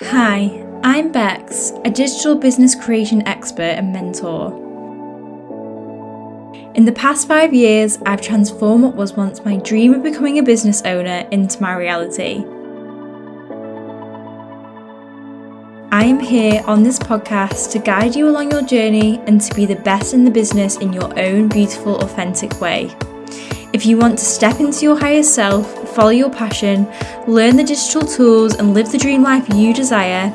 Hi, I'm Becs, a digital business creation expert and mentor. In the past five years, I've transformed what was once my dream of becoming a business owner into my reality. I am here on this podcast to guide you along your journey and to be the best in the business in your own beautiful, authentic way. If you want to step into your higher self, follow your passion, learn the digital tools, and live the dream life you desire,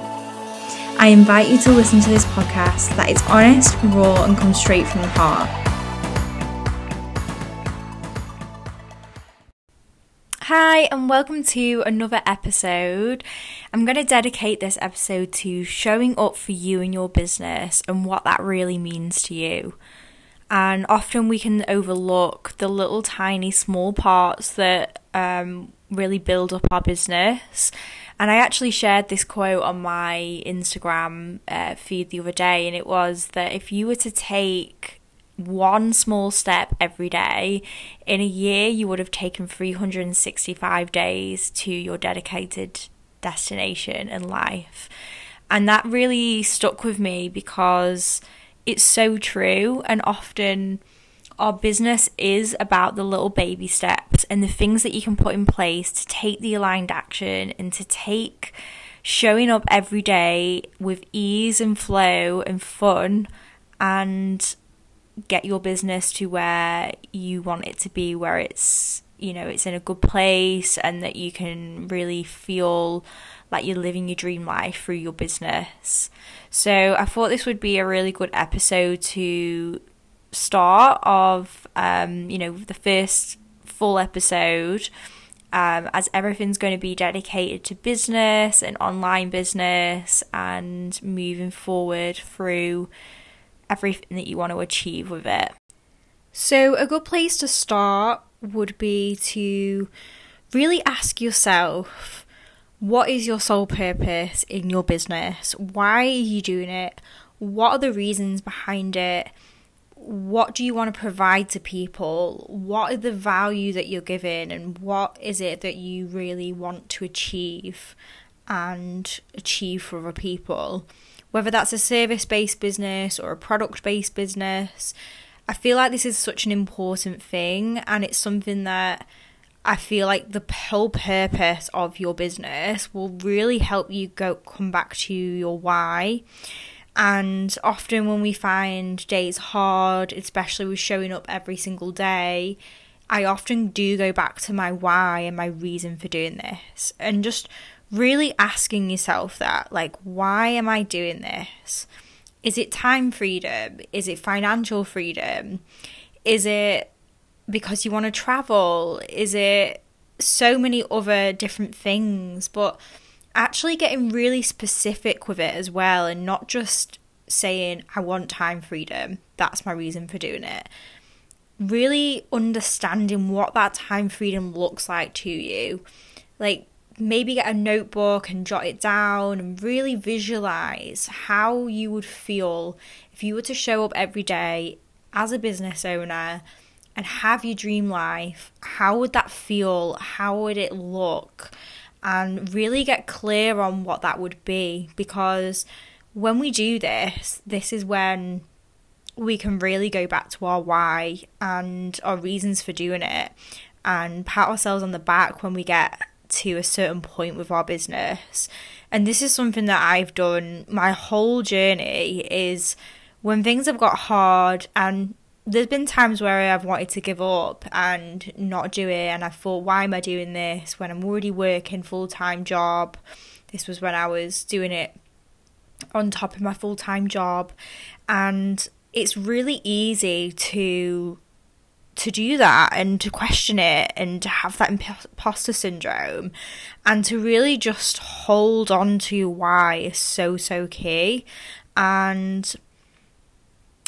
I invite you to listen to this podcast that is honest, raw, and comes straight from the heart. Hi, and welcome to another episode. I'm going to dedicate this episode to showing up for you and your business and what that really means to you. And often we can overlook the little tiny small parts that um, really build up our business. And I actually shared this quote on my Instagram uh, feed the other day, and it was that if you were to take one small step every day, in a year you would have taken 365 days to your dedicated destination in life. And that really stuck with me because it's so true. And often our business is about the little baby steps and the things that you can put in place to take the aligned action and to take showing up every day with ease and flow and fun and get your business to where you want it to be, where it's, you know, it's in a good place and that you can really feel like you're living your dream life through your business. So I thought this would be a really good episode to start of, um, you know, the first full episode. Um, as everything's going to be dedicated to business and online business and moving forward through everything that you want to achieve with it. So, a good place to start would be to really ask yourself what is your sole purpose in your business? Why are you doing it? What are the reasons behind it? What do you want to provide to people? What are the value that you're giving? And what is it that you really want to achieve and achieve for other people? whether that's a service based business or a product based business. I feel like this is such an important thing, and it's something that I feel like the whole purpose of your business will really help you go come back to your why. And often when we find days hard, especially with showing up every single day, I often do go back to my why and my reason for doing this and just really asking yourself that like, why am I doing this? Is it time freedom? Is it financial freedom? Is it because you want to travel? Is it so many other different things? But actually getting really specific with it as well and not just saying, I want time freedom. That's my reason for doing it. Really understanding what that time freedom looks like to you. Like, maybe get a notebook and jot it down and really visualize how you would feel if you were to show up every day as a business owner and have your dream life. How would that feel? How would it look? And really get clear on what that would be because when we do this, this is when we can really go back to our why and our reasons for doing it and pat ourselves on the back when we get to a certain point with our business. And this is something that I've done my whole journey is when things have got hard and there's been times where I've wanted to give up and not do it and I thought why am I doing this when I'm already working full-time job. This was when I was doing it on top of my full-time job and it's really easy to to do that and to question it and to have that imposter syndrome and to really just hold on to why is so so key and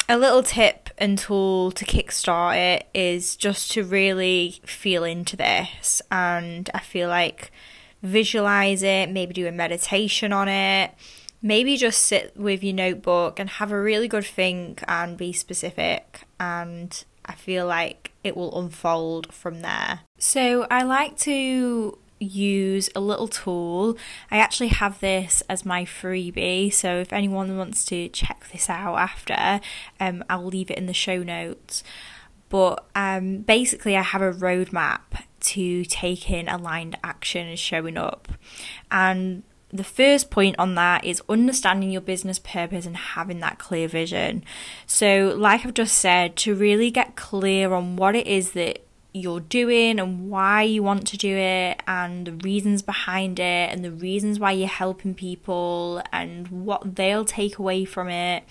a little tip and tool to kickstart it is just to really feel into this and i feel like visualize it maybe do a meditation on it maybe just sit with your notebook and have a really good think and be specific and I feel like it will unfold from there. So I like to use a little tool. I actually have this as my freebie, so if anyone wants to check this out after, um, I'll leave it in the show notes. But um, basically, I have a roadmap to taking aligned action and showing up. And the first point on that is understanding your business purpose and having that clear vision. So, like I've just said, to really get clear on what it is that you're doing and why you want to do it and the reasons behind it and the reasons why you're helping people and what they'll take away from it.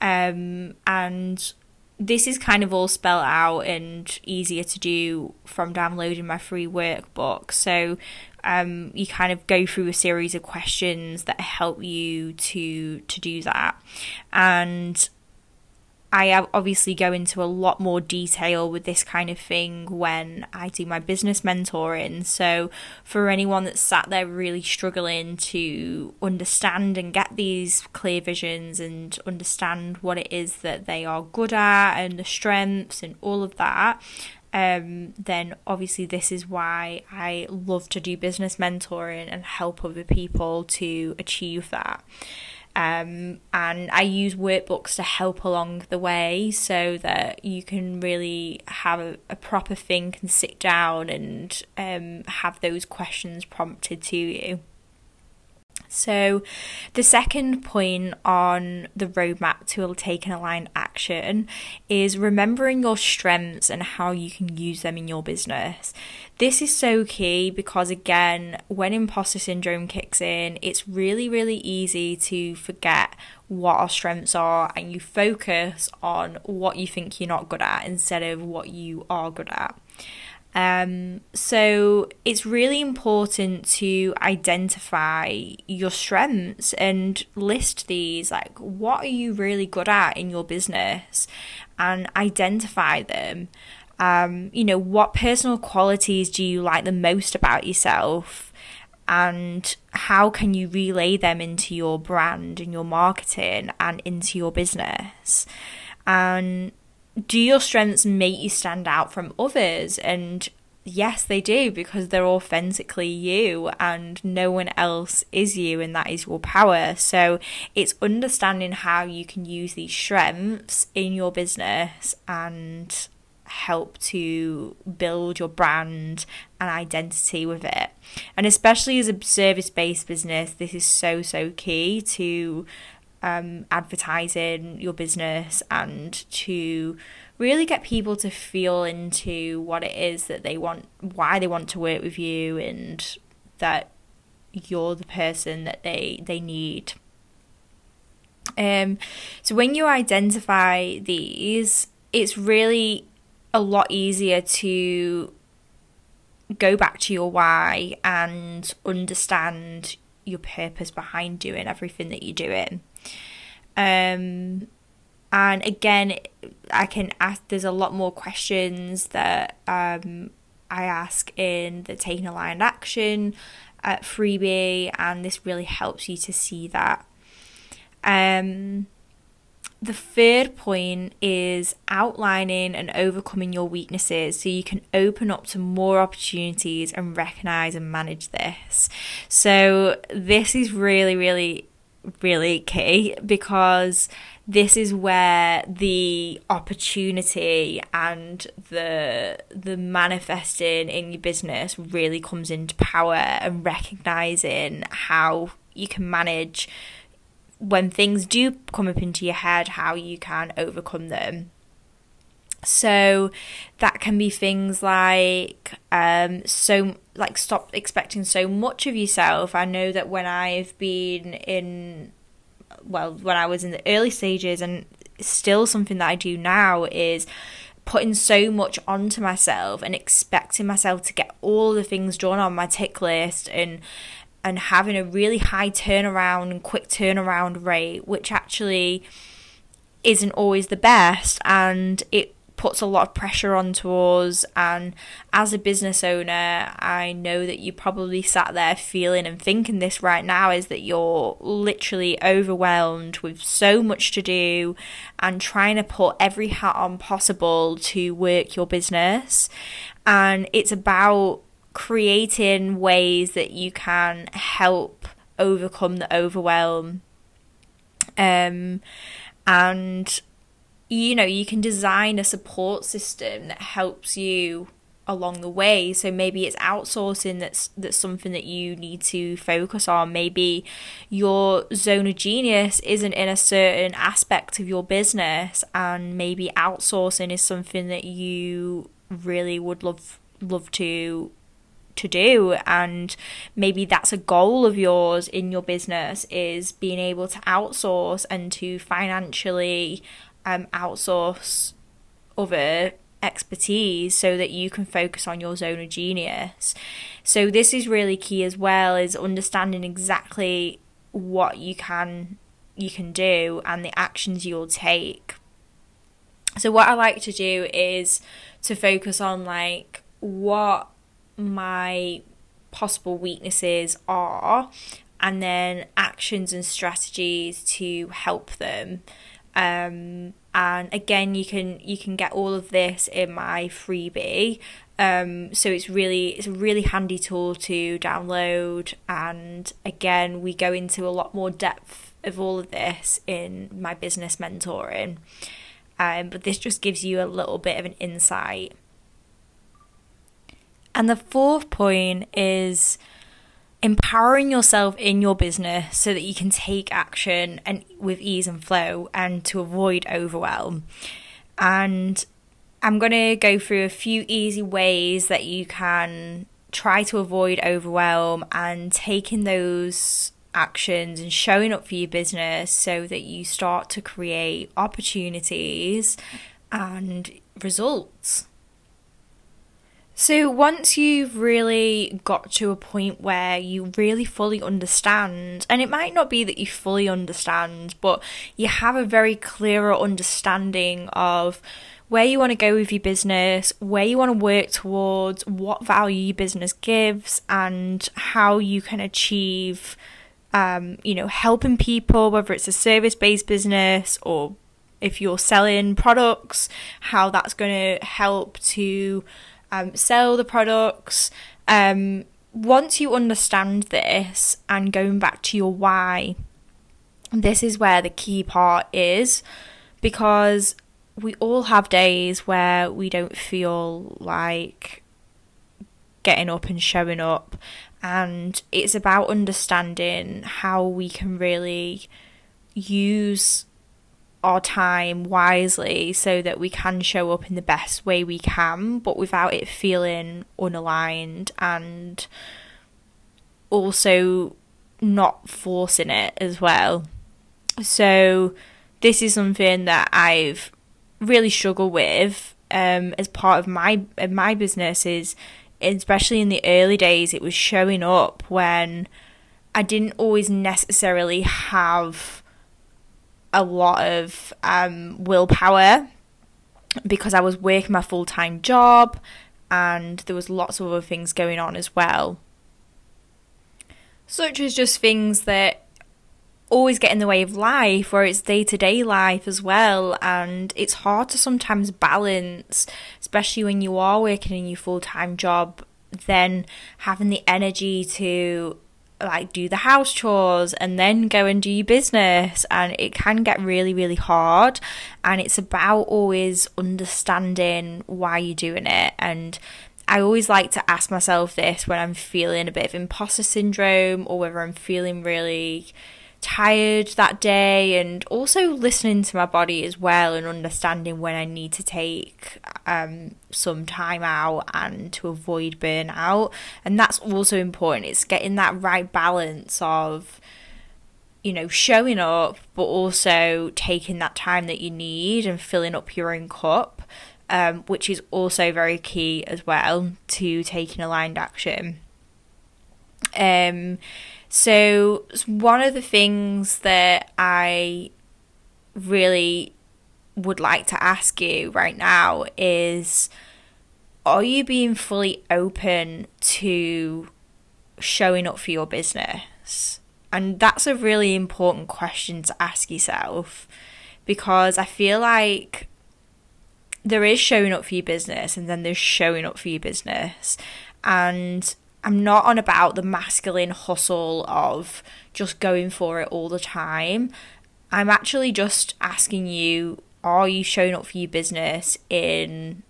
Um, and this is kind of all spelled out and easier to do from downloading my free workbook. So um, you kind of go through a series of questions that help you to to do that. And I obviously go into a lot more detail with this kind of thing when I do my business mentoring. So, for anyone that's sat there really struggling to understand and get these clear visions and understand what it is that they are good at and the strengths and all of that, um, then obviously this is why I love to do business mentoring and help other people to achieve that. Um, and I use workbooks to help along the way so that you can really have a, a proper think and sit down and um, have those questions prompted to you. So, the second point on the roadmap to take an aligned action is remembering your strengths and how you can use them in your business. This is so key because, again, when imposter syndrome kicks in, it's really, really easy to forget what our strengths are and you focus on what you think you're not good at instead of what you are good at. Um, so it's really important to identify your strengths and list these like what are you really good at in your business and identify them. Um, you know, what personal qualities do you like the most about yourself? And how can you relay them into your brand and your marketing and into your business? And do your strengths make you stand out from others? And yes, they do because they're authentically you and no one else is you, and that is your power. So it's understanding how you can use these strengths in your business and help to build your brand and identity with it. And especially as a service based business, this is so, so key to um, advertising your business and to really get people to feel into what it is that they want, why they want to work with you, and that you're the person that they they need. Um, so when you identify these, it's really a lot easier to go back to your why and understand your purpose behind doing everything that you're doing. Um, and again, I can ask. There's a lot more questions that um, I ask in the taking aligned action uh, freebie, and this really helps you to see that. Um, the third point is outlining and overcoming your weaknesses so you can open up to more opportunities and recognize and manage this. So, this is really, really, really key because this is where the opportunity and the the manifesting in your business really comes into power and recognizing how you can manage when things do come up into your head, how you can overcome them. So that can be things like um so like stop expecting so much of yourself. I know that when I've been in well, when I was in the early stages and still something that I do now is putting so much onto myself and expecting myself to get all the things done on my tick list and and having a really high turnaround and quick turnaround rate, which actually isn't always the best. And it puts a lot of pressure onto us. And as a business owner, I know that you probably sat there feeling and thinking this right now is that you're literally overwhelmed with so much to do and trying to put every hat on possible to work your business. And it's about creating ways that you can help overcome the overwhelm. Um, and you know, you can design a support system that helps you along the way. So maybe it's outsourcing that's that's something that you need to focus on. Maybe your zone of genius isn't in a certain aspect of your business and maybe outsourcing is something that you really would love love to to do and maybe that's a goal of yours in your business is being able to outsource and to financially um, outsource other expertise so that you can focus on your zone of genius. So this is really key as well is understanding exactly what you can you can do and the actions you'll take. So what I like to do is to focus on like what my possible weaknesses are and then actions and strategies to help them. Um, and again, you can you can get all of this in my freebie. Um, so it's really it's a really handy tool to download. And again, we go into a lot more depth of all of this in my business mentoring. Um, but this just gives you a little bit of an insight. And the fourth point is empowering yourself in your business so that you can take action and with ease and flow and to avoid overwhelm. And I'm going to go through a few easy ways that you can try to avoid overwhelm and taking those actions and showing up for your business so that you start to create opportunities and results. So, once you've really got to a point where you really fully understand, and it might not be that you fully understand, but you have a very clearer understanding of where you want to go with your business, where you want to work towards, what value your business gives, and how you can achieve, um, you know, helping people, whether it's a service based business or if you're selling products, how that's going to help to um, sell the products. Um, once you understand this and going back to your why, this is where the key part is because we all have days where we don't feel like getting up and showing up, and it's about understanding how we can really use our time wisely so that we can show up in the best way we can, but without it feeling unaligned and also not forcing it as well. So, this is something that I've really struggled with um, as part of my my business is especially in the early days it was showing up when I didn't always necessarily have a lot of um, willpower because I was working my full time job and there was lots of other things going on as well. Such as just things that always get in the way of life or it's day to day life as well and it's hard to sometimes balance especially when you are working in your full time job then having the energy to like do the house chores and then go and do your business. And it can get really really hard. And it's about always understanding why you're doing it. And I always like to ask myself this when I'm feeling a bit of imposter syndrome or whether I'm feeling really tired that day and also listening to my body as well and understanding when I need to take um, some time out and to avoid burnout. And that's also important. It's getting that right balance of, you know, showing up, but also taking that time that you need and filling up your own cup, um, which is also very key as well to taking aligned action. Um, so, one of the things that I really would like to ask you right now is are you being fully open to showing up for your business? And that's a really important question to ask yourself because I feel like there is showing up for your business and then there's showing up for your business. And I'm not on about the masculine hustle of just going for it all the time. I'm actually just asking you are you showing up for your business in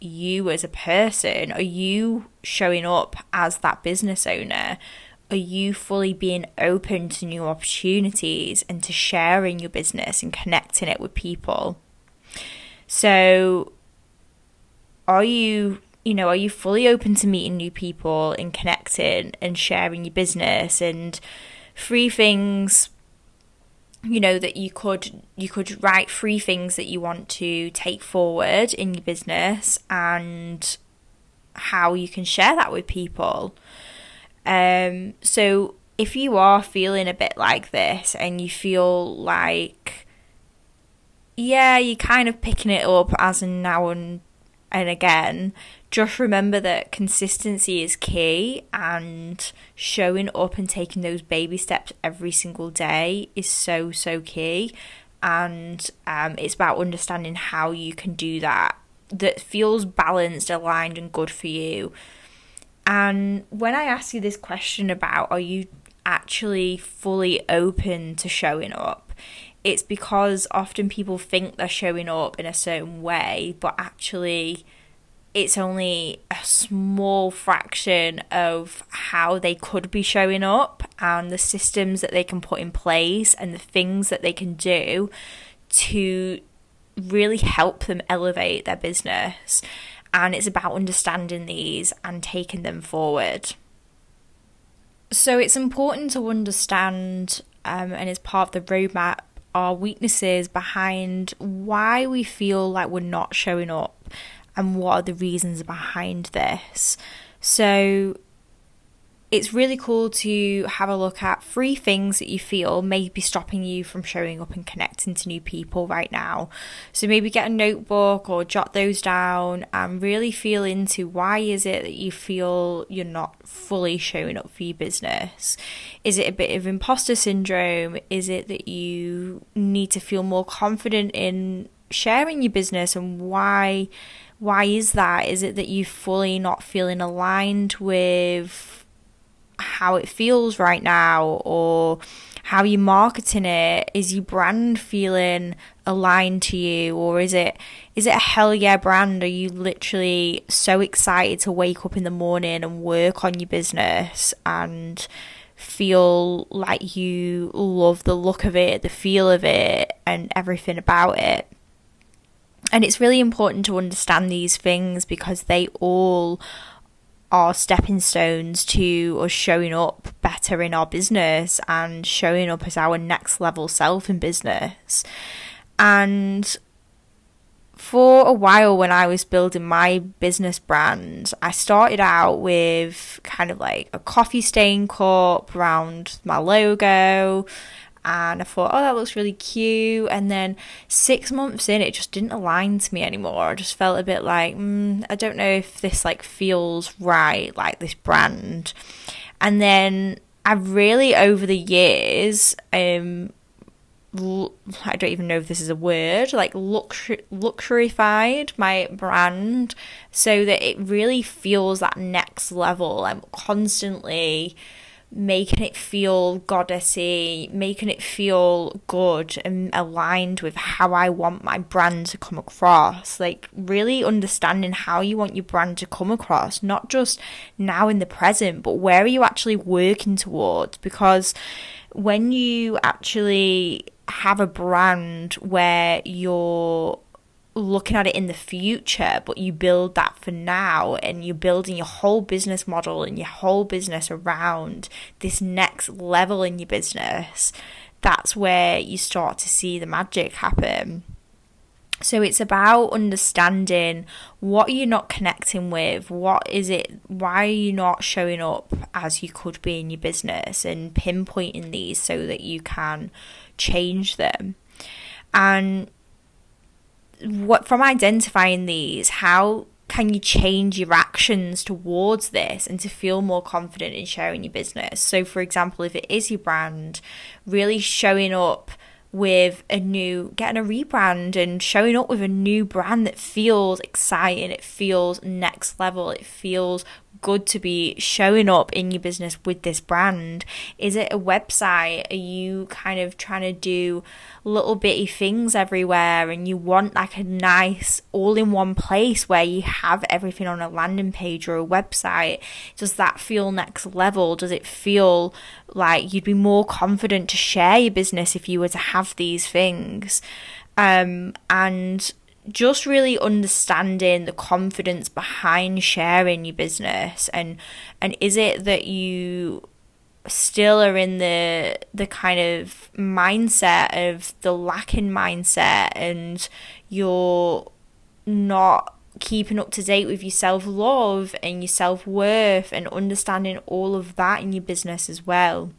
you as a person? Are you showing up as that business owner? Are you fully being open to new opportunities and to sharing your business and connecting it with people? So, are you, you know, are you fully open to meeting new people and connecting and sharing your business and free things you know that you could you could write three things that you want to take forward in your business and how you can share that with people? Um so if you are feeling a bit like this and you feel like yeah you're kind of picking it up as and now and and again just remember that consistency is key and showing up and taking those baby steps every single day is so so key. And um, it's about understanding how you can do that that feels balanced aligned and good for you. And when i ask you this question about are you actually fully open to showing up? It's because often people think they're showing up in a certain way but actually it's only a small fraction of how they could be showing up and the systems that they can put in place and the things that they can do to really help them elevate their business. And it's about understanding these and taking them forward. So it's important to understand, um, and as part of the roadmap, our weaknesses behind why we feel like we're not showing up and what are the reasons behind this. So it's really cool to have a look at three things that you feel may be stopping you from showing up and connecting to new people right now. So maybe get a notebook or jot those down and really feel into why is it that you feel you're not fully showing up for your business? Is it a bit of imposter syndrome? Is it that you need to feel more confident in sharing your business and why why is that? Is it that you're fully not feeling aligned with how it feels right now or how you're marketing it? Is your brand feeling aligned to you or is it is it a hell yeah brand? Are you literally so excited to wake up in the morning and work on your business and feel like you love the look of it, the feel of it and everything about it? And it's really important to understand these things because they all are stepping stones to us showing up better in our business and showing up as our next level self in business. And for a while, when I was building my business brand, I started out with kind of like a coffee stain cup around my logo and I thought, oh, that looks really cute. And then six months in, it just didn't align to me anymore. I just felt a bit like, mm, I don't know if this like feels right, like this brand. And then I really, over the years, um, I don't even know if this is a word, like luxury luxurified my brand so that it really feels that next level. I'm constantly making it feel goddessy, making it feel good and aligned with how I want my brand to come across. Like, really understanding how you want your brand to come across, not just now in the present, but where are you actually working towards? Because when you actually have a brand where you're looking at it in the future, but you build that for now and you're building your whole business model and your whole business around this next level in your business, that's where you start to see the magic happen. So it's about understanding what you're not connecting with, what is it, why are you not showing up as you could be in your business, and pinpointing these so that you can change them. And what from identifying these, how can you change your actions towards this and to feel more confident in sharing your business? So, for example, if it is your brand, really showing up with a new, getting a rebrand and showing up with a new brand that feels exciting, it feels next level, it feels good to be showing up in your business with this brand? Is it a website? Are you kind of trying to do little bitty things everywhere and you want like a nice all in one place where you have everything on a landing page or a website? Does that feel next level? Does it feel like you'd be more confident to share your business if you were to have these things? Um, and just really understanding the confidence behind sharing your business and and is it that you still are in the the kind of mindset of the lacking mindset and you're not keeping up to date with your self love and your self worth and understanding all of that in your business as well.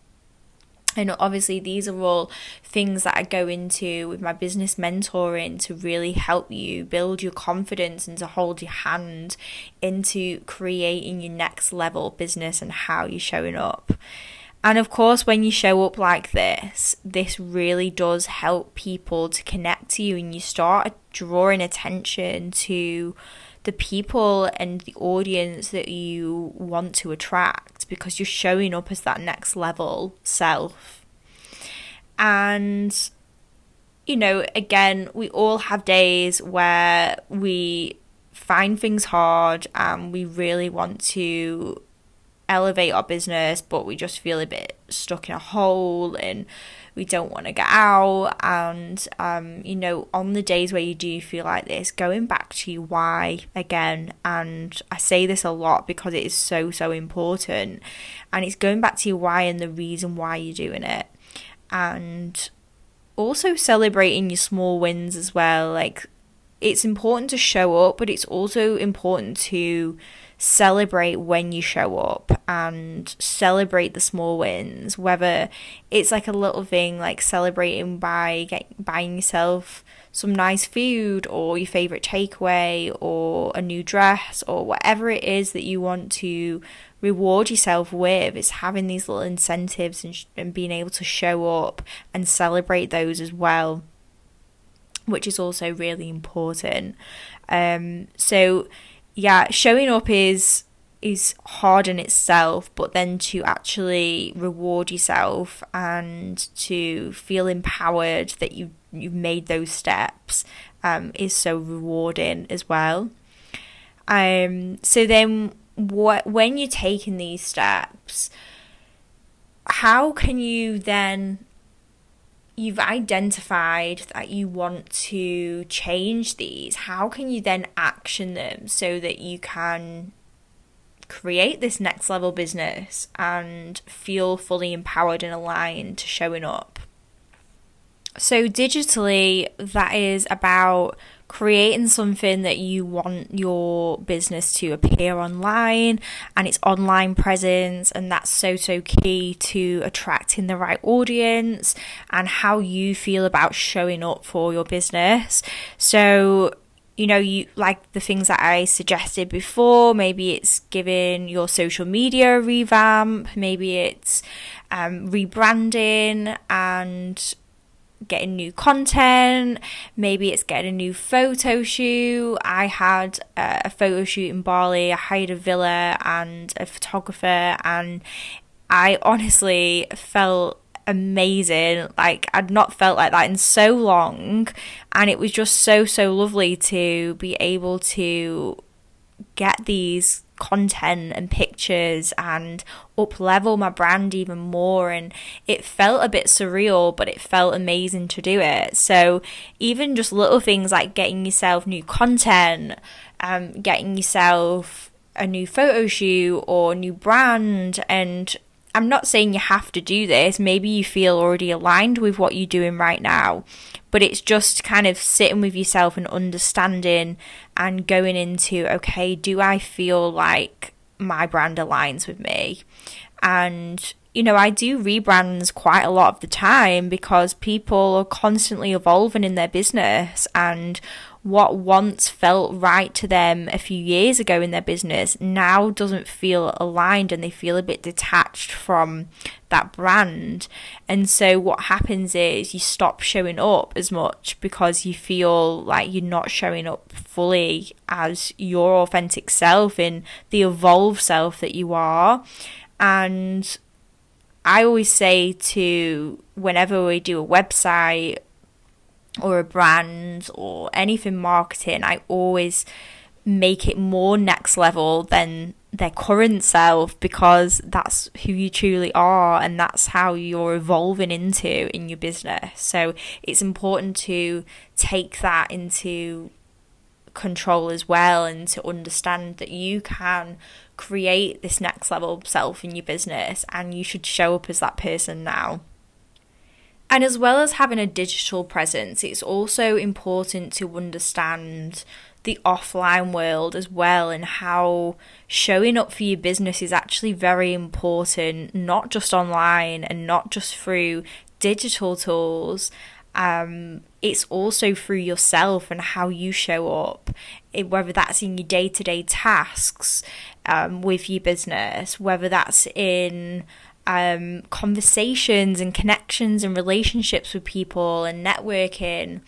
And obviously, these are all things that I go into with my business mentoring to really help you build your confidence and to hold your hand into creating your next level business and how you're showing up. And of course, when you show up like this, this really does help people to connect to you and you start drawing attention to the people and the audience that you want to attract because you're showing up as that next level self. And, you know, again, we all have days where we find things hard and we really want to elevate our business, but we just feel a bit stuck in a hole and we don't want to get out. And, um, you know, on the days where you do feel like this, going back to why again. And I say this a lot because it is so, so important. And it's going back to your why and the reason why you're doing it. And also celebrating your small wins as well. Like, it's important to show up, but it's also important to celebrate when you show up and celebrate the small wins whether it's like a little thing like celebrating by get, buying yourself some nice food or your favorite takeaway or a new dress or whatever it is that you want to reward yourself with. It's having these little incentives and, sh- and being able to show up and celebrate those as well which is also really important. Um so yeah, showing up is is hard in itself, but then to actually reward yourself and to feel empowered that you you've made those steps um, is so rewarding as well. Um, so then, what when you're taking these steps, how can you then you've identified that you want to change these, how can you then action them so that you can create this next level business and feel fully empowered and aligned to showing up? So, digitally, that is about creating something that you want your business to appear online and its online presence and that's so so key to attracting the right audience and how you feel about showing up for your business. So you know you like the things that I suggested before maybe it's giving your social media a revamp maybe it's um, rebranding and getting new content, maybe it's getting a new photo shoot. I had uh, a photo shoot in Bali, I hired a villa and a photographer, and I honestly felt amazing. Like, I'd not felt like that in so long, and it was just so, so lovely to be able to get these content and pictures and up level my brand even more and it felt a bit surreal but it felt amazing to do it. So even just little things like getting yourself new content um getting yourself a new photo shoot or new brand and I'm not saying you have to do this. Maybe you feel already aligned with what you're doing right now, but it's just kind of sitting with yourself and understanding and going into okay, do I feel like my brand aligns with me? And you know, I do rebrands quite a lot of the time because people are constantly evolving in their business and what once felt right to them a few years ago in their business now doesn't feel aligned and they feel a bit detached from that brand. And so what happens is you stop showing up as much because you feel like you're not showing up fully as your authentic self in the evolved self that you are. And I always say to whenever we do a website or a brand or anything marketing, I always make it more next level than their current self because that's who you truly are and that's how you're evolving into in your business. So it's important to take that into control as well and to understand that you can create this next level self in your business and you should show up as that person now. And as well as having a digital presence, it's also important to understand the offline world as well and how showing up for your business is actually very important, not just online and not just through digital tools. Um, it's also through yourself and how you show up, whether that's in your day to day tasks um, with your business, whether that's in um, conversations and connections and relationships with people and networking.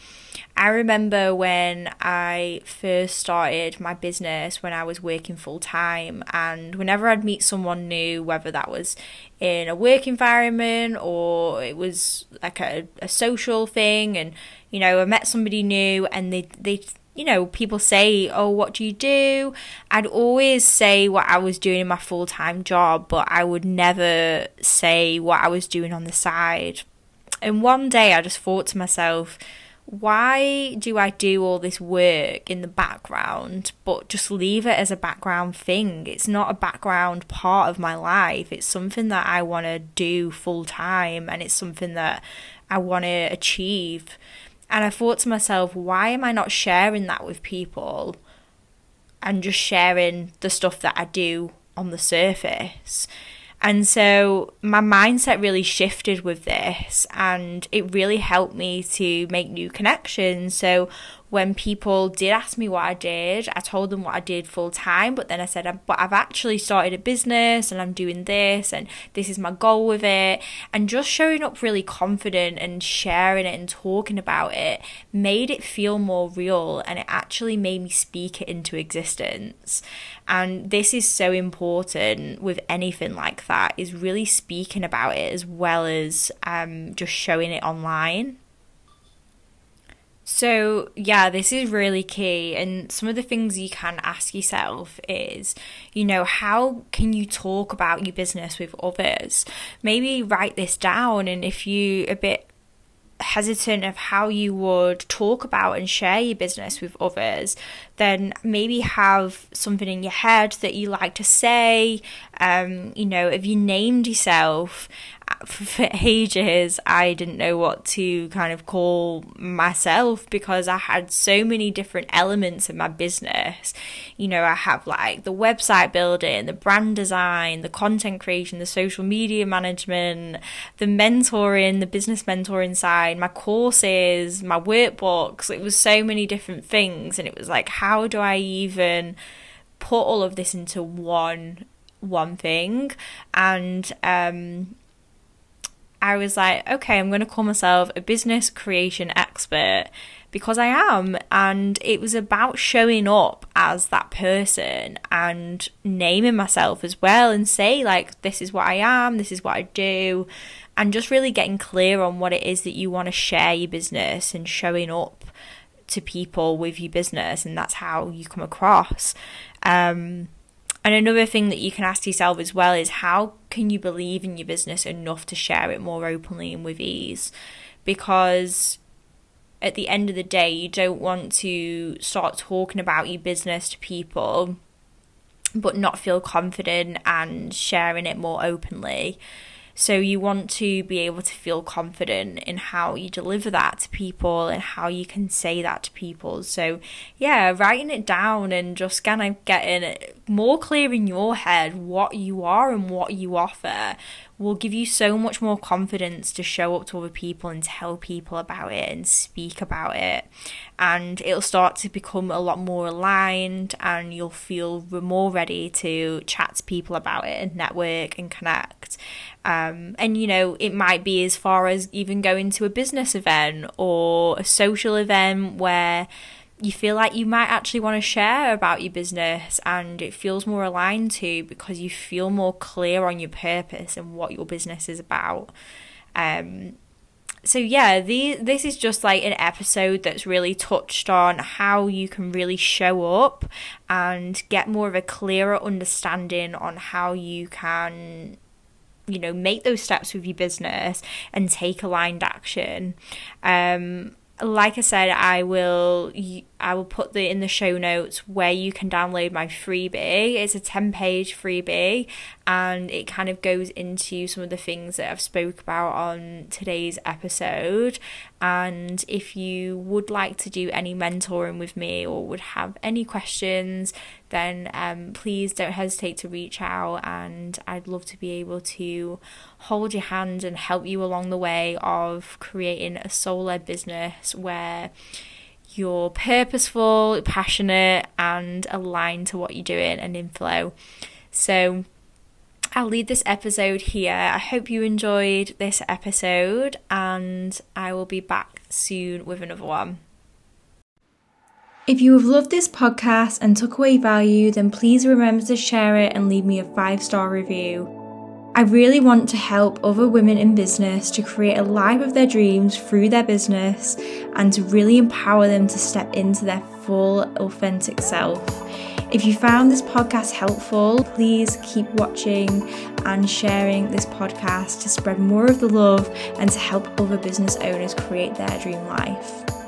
I remember when I first started my business when I was working full time, and whenever I'd meet someone new, whether that was in a work environment or it was like a, a social thing, and you know, I met somebody new and they they you know, people say, Oh, what do you do? I'd always say what I was doing in my full time job, but I would never say what I was doing on the side. And one day I just thought to myself, why do I do all this work in the background but just leave it as a background thing? It's not a background part of my life. It's something that I want to do full time and it's something that I want to achieve. And I thought to myself, why am I not sharing that with people and just sharing the stuff that I do on the surface? And so my mindset really shifted with this and it really helped me to make new connections. So when people did ask me what I did, I told them what I did full time, but then I said, but I've actually started a business and I'm doing this and this is my goal with it. And just showing up really confident and sharing it and talking about it made it feel more real and it actually made me speak it into existence. And this is so important with anything like that is really speaking about it as well as um, just showing it online. So, yeah, this is really key. And some of the things you can ask yourself is, you know, how can you talk about your business with others? Maybe write this down. And if you a bit hesitant of how you would talk about and share your business with others, then maybe have something in your head that you like to say. Um, you know, if you named yourself for ages, I didn't know what to kind of call myself because I had so many different elements in my business. You know, I have like the website building, the brand design, the content creation, the social media management, the mentoring, the business mentoring side, my courses, my workbooks. It was so many different things, and it was like, how do I even put all of this into one one thing and um I was like, okay, I'm going to call myself a business creation expert because I am. And it was about showing up as that person and naming myself as well and say, like, this is what I am, this is what I do. And just really getting clear on what it is that you want to share your business and showing up to people with your business. And that's how you come across. Um, and another thing that you can ask yourself as well is how can you believe in your business enough to share it more openly and with ease? Because at the end of the day, you don't want to start talking about your business to people but not feel confident and sharing it more openly. So you want to be able to feel confident in how you deliver that to people and how you can say that to people. So yeah, writing it down and just kind of getting more clear in your head what you are and what you offer will give you so much more confidence to show up to other people and tell people about it and speak about it. And it'll start to become a lot more aligned, and you'll feel more ready to chat to people about it and network and connect. Um, and you know, it might be as far as even going to a business event or a social event where you feel like you might actually want to share about your business and it feels more aligned to because you feel more clear on your purpose and what your business is about. Um, so yeah, the this is just like an episode that's really touched on how you can really show up and get more of a clearer understanding on how you can you know make those steps with your business and take aligned action um like I said, I will I will put the in the show notes where you can download my freebie. It's a 10 page freebie and it kind of goes into some of the things that I've spoke about on today's episode. And if you would like to do any mentoring with me or would have any questions, then um, please don't hesitate to reach out and I'd love to be able to hold your hand and help you along the way of creating a soul led business where you're purposeful, passionate, and aligned to what you're doing and in flow. So, I'll leave this episode here. I hope you enjoyed this episode, and I will be back soon with another one. If you have loved this podcast and took away value, then please remember to share it and leave me a five star review. I really want to help other women in business to create a life of their dreams through their business and to really empower them to step into their full, authentic self. If you found this podcast helpful, please keep watching and sharing this podcast to spread more of the love and to help other business owners create their dream life.